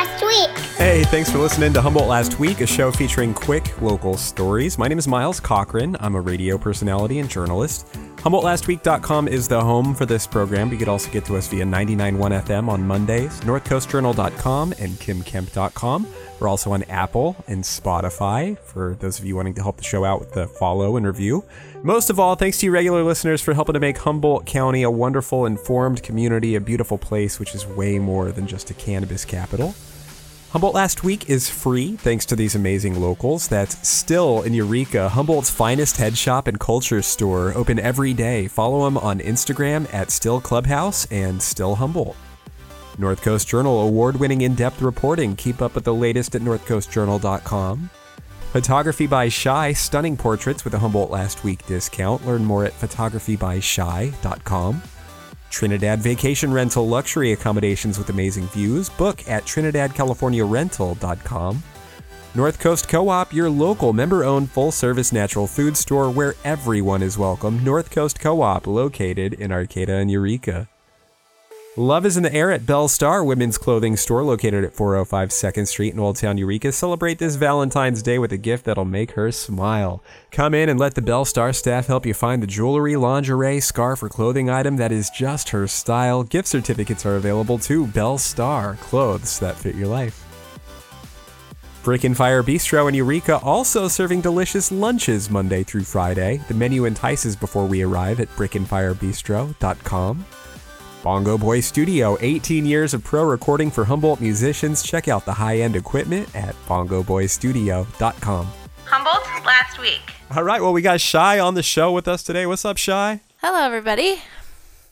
last week. Hey, thanks for listening to Humboldt Last Week, a show featuring quick local stories. My name is Miles Cochran. I'm a radio personality and journalist. HumboldtLastWeek.com is the home for this program. You could also get to us via 99.1 FM on Mondays, NorthCoastJournal.com, and KymKemp.com. We're also on Apple and Spotify for those of you wanting to help the show out with the follow and review. Most of all, thanks to you regular listeners for helping to make Humboldt County a wonderful, informed community, a beautiful place, which is way more than just a cannabis capital. Humboldt Last Week is free thanks to these amazing locals. That's still in Eureka, Humboldt's finest head shop and culture store, open every day. Follow them on Instagram at Still Clubhouse and Still Humboldt. North Coast Journal award winning in depth reporting. Keep up with the latest at northcoastjournal.com. Photography by Shy, stunning portraits with a Humboldt Last Week discount. Learn more at photographybyshy.com. Trinidad Vacation Rental luxury accommodations with amazing views. Book at trinidadcaliforniarental.com. North Coast Co op, your local member owned full service natural food store where everyone is welcome. North Coast Co op, located in Arcata and Eureka. Love is in the air at Belle Starr Women's Clothing Store, located at 405 2nd Street in Old Town Eureka. Celebrate this Valentine's Day with a gift that'll make her smile. Come in and let the Belle Starr staff help you find the jewelry, lingerie, scarf, or clothing item that is just her style. Gift certificates are available too. Belle Starr, clothes that fit your life. Brick and Fire Bistro in Eureka also serving delicious lunches Monday through Friday. The menu entices before we arrive at brickandfirebistro.com. Bongo Boy Studio, 18 years of pro recording for Humboldt musicians. Check out the high end equipment at bongoboystudio.com. Humboldt last week. All right, well, we got Shy on the show with us today. What's up, Shy? Hello, everybody.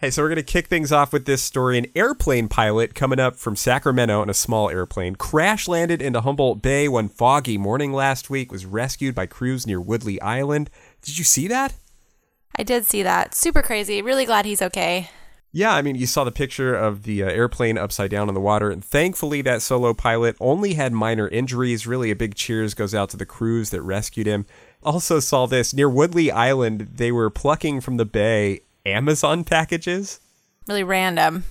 Hey, so we're going to kick things off with this story. An airplane pilot coming up from Sacramento in a small airplane crash landed into Humboldt Bay one foggy morning last week, was rescued by crews near Woodley Island. Did you see that? I did see that. Super crazy. Really glad he's okay. Yeah, I mean, you saw the picture of the uh, airplane upside down in the water, and thankfully that solo pilot only had minor injuries. Really, a big cheers goes out to the crews that rescued him. Also, saw this near Woodley Island, they were plucking from the bay Amazon packages. Really random.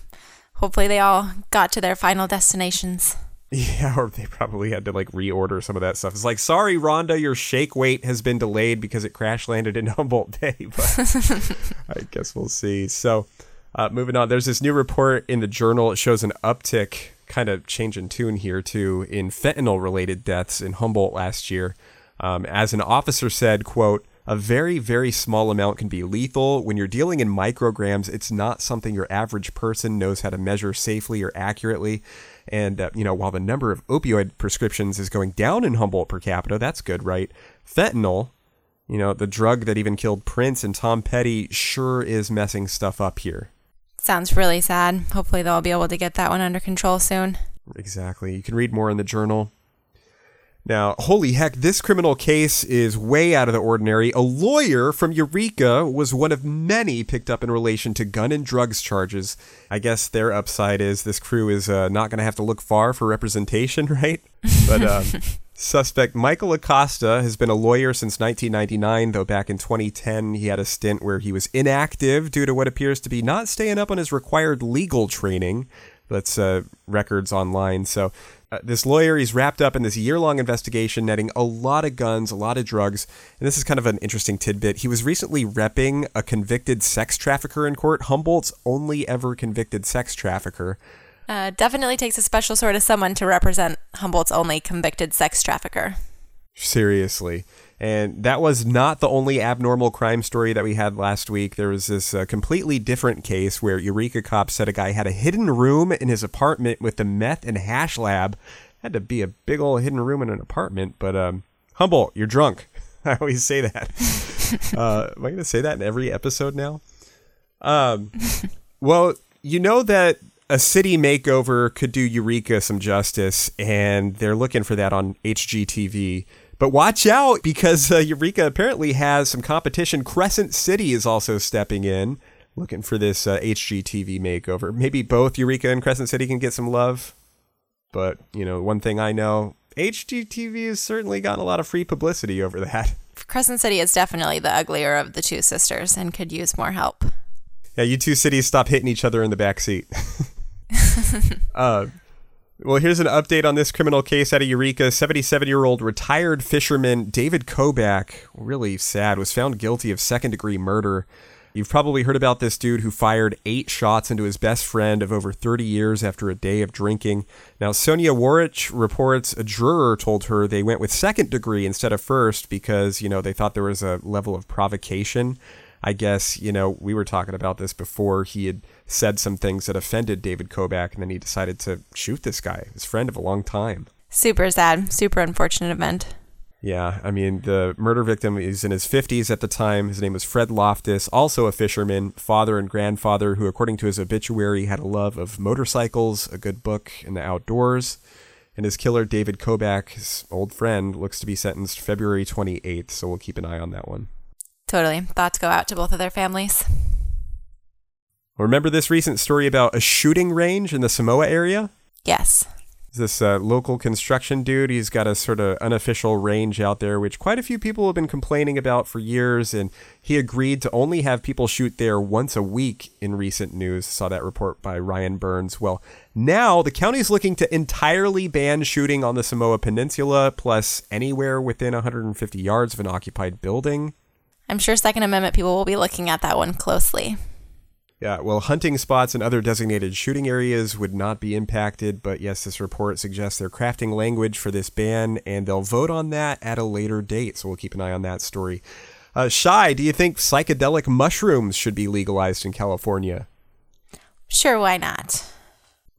Hopefully, they all got to their final destinations. Yeah, or they probably had to like reorder some of that stuff. It's like, sorry, Rhonda, your shake weight has been delayed because it crash landed in Humboldt Bay. But I guess we'll see. So, uh, moving on, there's this new report in the journal. It shows an uptick, kind of change in tune here too, in fentanyl related deaths in Humboldt last year. Um, as an officer said, quote, a very, very small amount can be lethal. When you're dealing in micrograms, it's not something your average person knows how to measure safely or accurately. And, uh, you know, while the number of opioid prescriptions is going down in Humboldt per capita, that's good, right? Fentanyl, you know, the drug that even killed Prince and Tom Petty, sure is messing stuff up here. Sounds really sad. Hopefully, they'll be able to get that one under control soon. Exactly. You can read more in the journal. Now, holy heck, this criminal case is way out of the ordinary. A lawyer from Eureka was one of many picked up in relation to gun and drugs charges. I guess their upside is this crew is uh, not going to have to look far for representation, right? But um, suspect Michael Acosta has been a lawyer since 1999, though back in 2010 he had a stint where he was inactive due to what appears to be not staying up on his required legal training. That's uh, records online. So uh, this lawyer, he's wrapped up in this year long investigation netting a lot of guns, a lot of drugs. And this is kind of an interesting tidbit. He was recently repping a convicted sex trafficker in court, Humboldt's only ever convicted sex trafficker. Uh, definitely takes a special sort of someone to represent Humboldt's only convicted sex trafficker. Seriously. And that was not the only abnormal crime story that we had last week. There was this uh, completely different case where Eureka cops said a guy had a hidden room in his apartment with the meth and hash lab. Had to be a big old hidden room in an apartment, but um, Humboldt, you're drunk. I always say that. uh, am I going to say that in every episode now? Um, well, you know that a city makeover could do Eureka some justice, and they're looking for that on HGTV. But watch out because uh, Eureka apparently has some competition. Crescent City is also stepping in, looking for this uh, HGTV makeover. Maybe both Eureka and Crescent City can get some love. But, you know, one thing I know HGTV has certainly gotten a lot of free publicity over that. Crescent City is definitely the uglier of the two sisters and could use more help. Yeah, you two cities stop hitting each other in the back seat. uh, Well, here's an update on this criminal case out of Eureka. 77 year old retired fisherman David Kobach, really sad, was found guilty of second degree murder. You've probably heard about this dude who fired eight shots into his best friend of over 30 years after a day of drinking. Now, Sonia Waraich reports a juror told her they went with second degree instead of first because, you know, they thought there was a level of provocation. I guess, you know, we were talking about this before. He had said some things that offended David Kobach, and then he decided to shoot this guy, his friend of a long time. Super sad, super unfortunate event. Yeah, I mean, the murder victim is in his 50s at the time. His name was Fred Loftus, also a fisherman, father and grandfather, who, according to his obituary, had a love of motorcycles, a good book, and the outdoors. And his killer, David Kobach, his old friend, looks to be sentenced February 28th, so we'll keep an eye on that one. Totally. Thoughts go out to both of their families. Remember this recent story about a shooting range in the Samoa area? Yes this uh, local construction dude. He's got a sort of unofficial range out there, which quite a few people have been complaining about for years. And he agreed to only have people shoot there once a week in recent news. Saw that report by Ryan Burns. Well, now the county is looking to entirely ban shooting on the Samoa Peninsula, plus anywhere within 150 yards of an occupied building. I'm sure Second Amendment people will be looking at that one closely. Yeah, well, hunting spots and other designated shooting areas would not be impacted, but yes, this report suggests they're crafting language for this ban, and they'll vote on that at a later date. So we'll keep an eye on that story. Uh, Shy, do you think psychedelic mushrooms should be legalized in California? Sure, why not?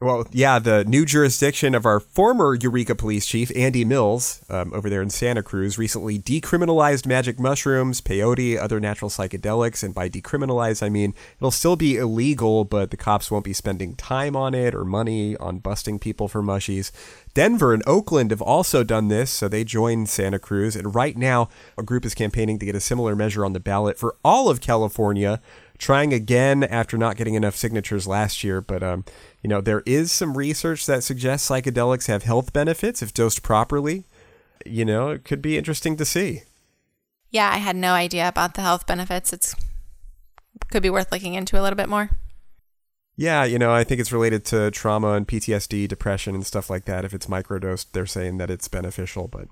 Well, yeah, the new jurisdiction of our former Eureka police chief, Andy Mills, um, over there in Santa Cruz, recently decriminalized magic mushrooms, peyote, other natural psychedelics. And by decriminalized, I mean it'll still be illegal, but the cops won't be spending time on it or money on busting people for mushies. Denver and Oakland have also done this, so they joined Santa Cruz. And right now, a group is campaigning to get a similar measure on the ballot for all of California trying again after not getting enough signatures last year. But, um, you know, there is some research that suggests psychedelics have health benefits if dosed properly. You know, it could be interesting to see. Yeah, I had no idea about the health benefits. It's could be worth looking into a little bit more. Yeah, you know, I think it's related to trauma and PTSD, depression, and stuff like that. If it's microdosed, they're saying that it's beneficial. But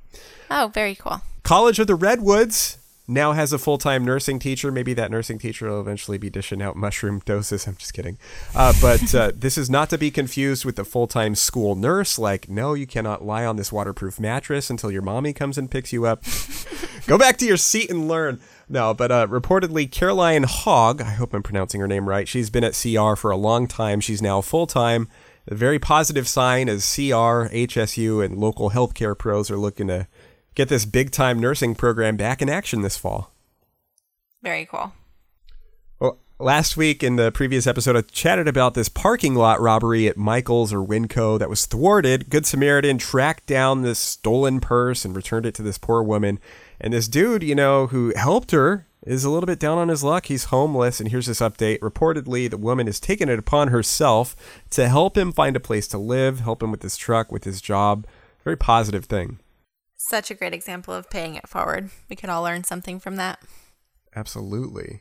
oh, very cool. College of the Redwoods now has a full time nursing teacher. Maybe that nursing teacher will eventually be dishing out mushroom doses. I'm just kidding. Uh, but uh, this is not to be confused with the full time school nurse. Like, no, you cannot lie on this waterproof mattress until your mommy comes and picks you up. Go back to your seat and learn. No, but uh, reportedly, Caroline Hogg, I hope I'm pronouncing her name right, she's been at CR for a long time. She's now full time. A very positive sign as CR, HSU, and local healthcare pros are looking to get this big time nursing program back in action this fall. Very cool. Well, last week in the previous episode, I chatted about this parking lot robbery at Michael's or Winco that was thwarted. Good Samaritan tracked down this stolen purse and returned it to this poor woman. And this dude, you know, who helped her is a little bit down on his luck. He's homeless, and here's this update. Reportedly, the woman has taken it upon herself to help him find a place to live, help him with his truck, with his job. Very positive thing. Such a great example of paying it forward. We could all learn something from that. Absolutely.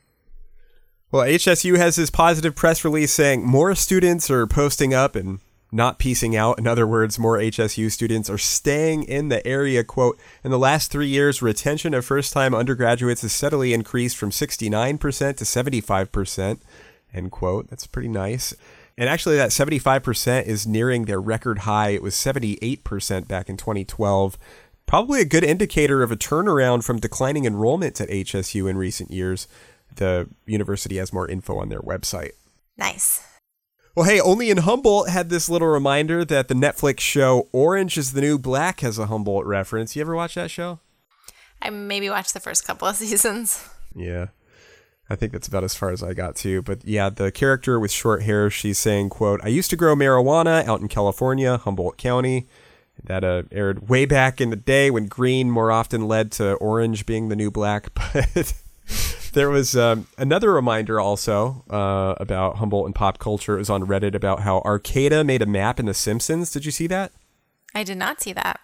Well, HSU has this positive press release saying more students are posting up and not piecing out. In other words, more HSU students are staying in the area. Quote, in the last three years, retention of first time undergraduates has steadily increased from 69% to 75%. End quote. That's pretty nice. And actually, that 75% is nearing their record high. It was 78% back in 2012 probably a good indicator of a turnaround from declining enrollments at HSU in recent years. The university has more info on their website. Nice. Well, hey, Only in Humboldt had this little reminder that the Netflix show Orange is the New Black has a Humboldt reference. You ever watch that show? I maybe watched the first couple of seasons. Yeah. I think that's about as far as I got to. But yeah, the character with short hair, she's saying, quote, I used to grow marijuana out in California, Humboldt County that uh, aired way back in the day when green more often led to orange being the new black. But there was um, another reminder also uh, about Humboldt and pop culture. It was on Reddit about how Arcata made a map in The Simpsons. Did you see that? I did not see that.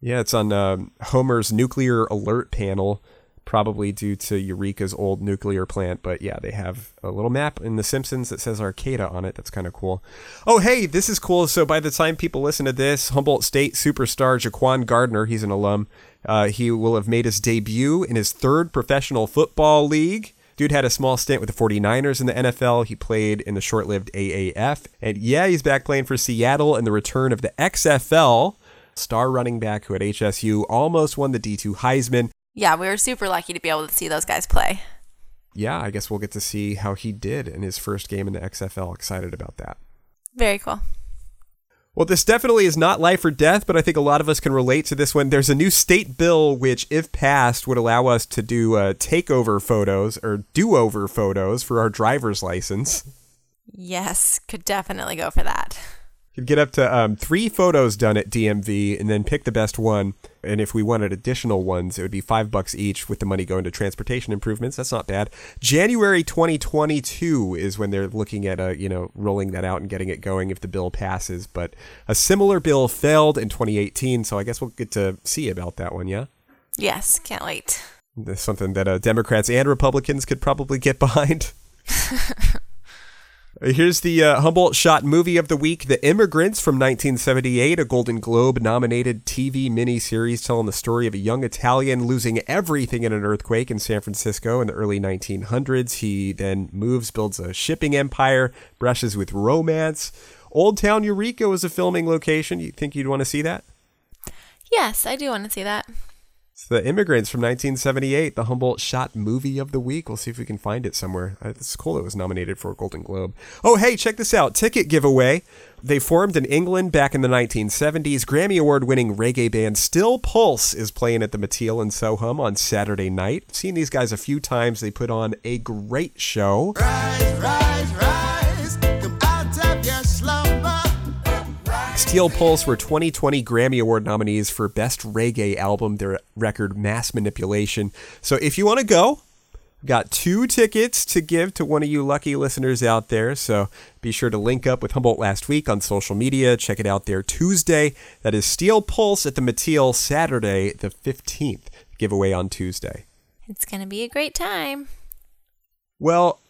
Yeah, it's on um, Homer's nuclear alert panel probably due to Eureka's old nuclear plant. But yeah, they have a little map in The Simpsons that says Arcata on it. That's kind of cool. Oh, hey, this is cool. So by the time people listen to this, Humboldt State superstar Ja'Quan Gardner, he's an alum, uh, he will have made his debut in his third professional football league. Dude had a small stint with the 49ers in the NFL. He played in the short lived AAF. And yeah, he's back playing for Seattle and the return of the XFL. Star running back who at HSU almost won the D2 Heisman. Yeah, we were super lucky to be able to see those guys play. Yeah, I guess we'll get to see how he did in his first game in the XFL. Excited about that. Very cool. Well, this definitely is not life or death, but I think a lot of us can relate to this one. There's a new state bill which, if passed, would allow us to do uh, takeover photos or do over photos for our driver's license. Yes, could definitely go for that. You'd get up to um, three photos done at DMV and then pick the best one. And if we wanted additional ones, it would be five bucks each with the money going to transportation improvements. That's not bad. January 2022 is when they're looking at, uh, you know, rolling that out and getting it going if the bill passes. But a similar bill failed in 2018, so I guess we'll get to see about that one, yeah? Yes, can't wait. That's something that uh, Democrats and Republicans could probably get behind. Here's the uh, Humboldt shot movie of the week The Immigrants from 1978, a Golden Globe nominated TV miniseries telling the story of a young Italian losing everything in an earthquake in San Francisco in the early 1900s. He then moves, builds a shipping empire, brushes with romance. Old Town Eureka was a filming location. You think you'd want to see that? Yes, I do want to see that. It's the Immigrants from 1978, the Humboldt Shot Movie of the Week. We'll see if we can find it somewhere. Uh, It's cool it was nominated for a Golden Globe. Oh, hey, check this out. Ticket giveaway. They formed in England back in the 1970s. Grammy Award winning reggae band Steel Pulse is playing at the Mateel in SoHum on Saturday night. Seen these guys a few times. They put on a great show. Rise, rise, rise, Steel Pulse were 2020 Grammy Award nominees for Best Reggae Album, their record Mass Manipulation. So if you want to go, got two tickets to give to one of you lucky listeners out there. So be sure to link up with Humboldt last week on social media. Check it out there Tuesday. That is Steel Pulse at the Mateel Saturday, the 15th. Giveaway on Tuesday. It's going to be a great time. Well,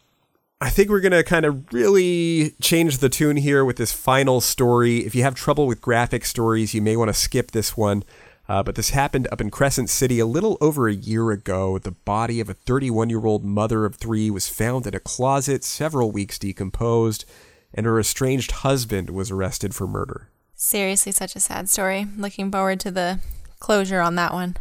I think we're going to kind of really change the tune here with this final story. If you have trouble with graphic stories, you may want to skip this one. Uh, but this happened up in Crescent City a little over a year ago. The body of a 31 year old mother of three was found in a closet, several weeks decomposed, and her estranged husband was arrested for murder. Seriously, such a sad story. Looking forward to the closure on that one.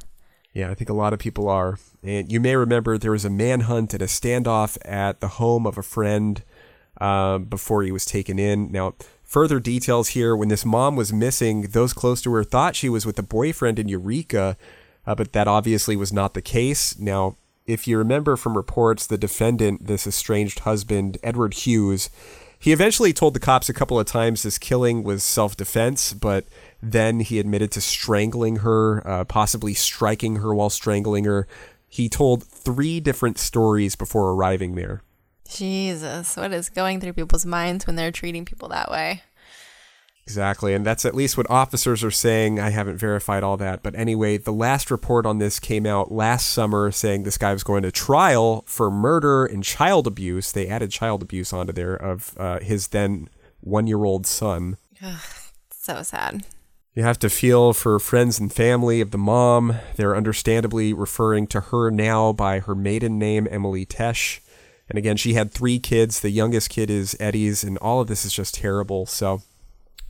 Yeah, I think a lot of people are. And you may remember there was a manhunt and a standoff at the home of a friend um, before he was taken in. Now, further details here when this mom was missing, those close to her thought she was with a boyfriend in Eureka, uh, but that obviously was not the case. Now, if you remember from reports, the defendant, this estranged husband, Edward Hughes, he eventually told the cops a couple of times his killing was self defense, but then he admitted to strangling her, uh, possibly striking her while strangling her. He told three different stories before arriving there. Jesus, what is going through people's minds when they're treating people that way? Exactly, and that's at least what officers are saying. I haven't verified all that, but anyway, the last report on this came out last summer saying this guy was going to trial for murder and child abuse. They added child abuse onto there of uh, his then one year old son. So sad. You have to feel for friends and family of the mom. They're understandably referring to her now by her maiden name, Emily Tesh. And again, she had three kids. The youngest kid is Eddie's, and all of this is just terrible. So,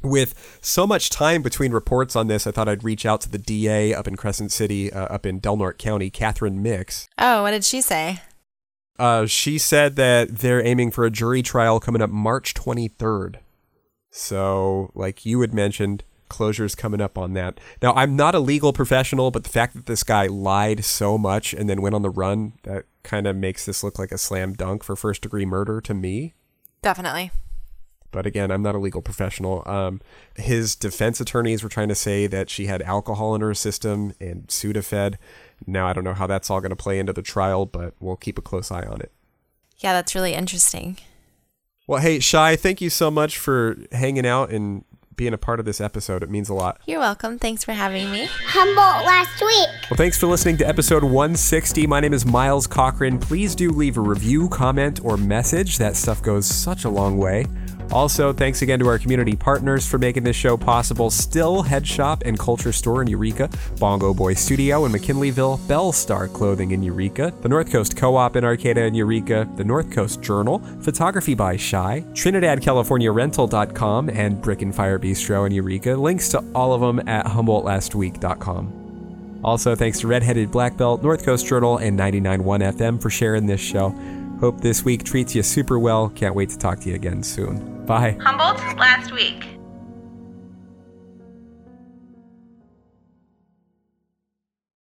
with so much time between reports on this, I thought I'd reach out to the DA up in Crescent City, uh, up in Del Norte County, Katherine Micks. Oh, what did she say? Uh, she said that they're aiming for a jury trial coming up March 23rd. So, like you had mentioned, closure's coming up on that. Now, I'm not a legal professional, but the fact that this guy lied so much and then went on the run, that kind of makes this look like a slam dunk for first degree murder to me. Definitely. But again, I'm not a legal professional. Um, his defense attorneys were trying to say that she had alcohol in her system and Sudafed. Now, I don't know how that's all going to play into the trial, but we'll keep a close eye on it. Yeah, that's really interesting. Well, hey, Shy, thank you so much for hanging out and being a part of this episode. It means a lot. You're welcome. Thanks for having me. Humboldt last week. Well, thanks for listening to episode 160. My name is Miles Cochran. Please do leave a review, comment, or message. That stuff goes such a long way. Also, thanks again to our community partners for making this show possible Still Head Shop and Culture Store in Eureka, Bongo Boy Studio in McKinleyville, Belle Starr Clothing in Eureka, the North Coast Co op in Arcata in Eureka, the North Coast Journal, Photography by Shy, Trinidad California and Brick and Fire Bistro in Eureka. Links to all of them at HumboldtLastWeek.com. Also, thanks to Redheaded Blackbelt, North Coast Journal, and 99.1 FM for sharing this show. Hope this week treats you super well. Can't wait to talk to you again soon. Bye. Humboldt last week.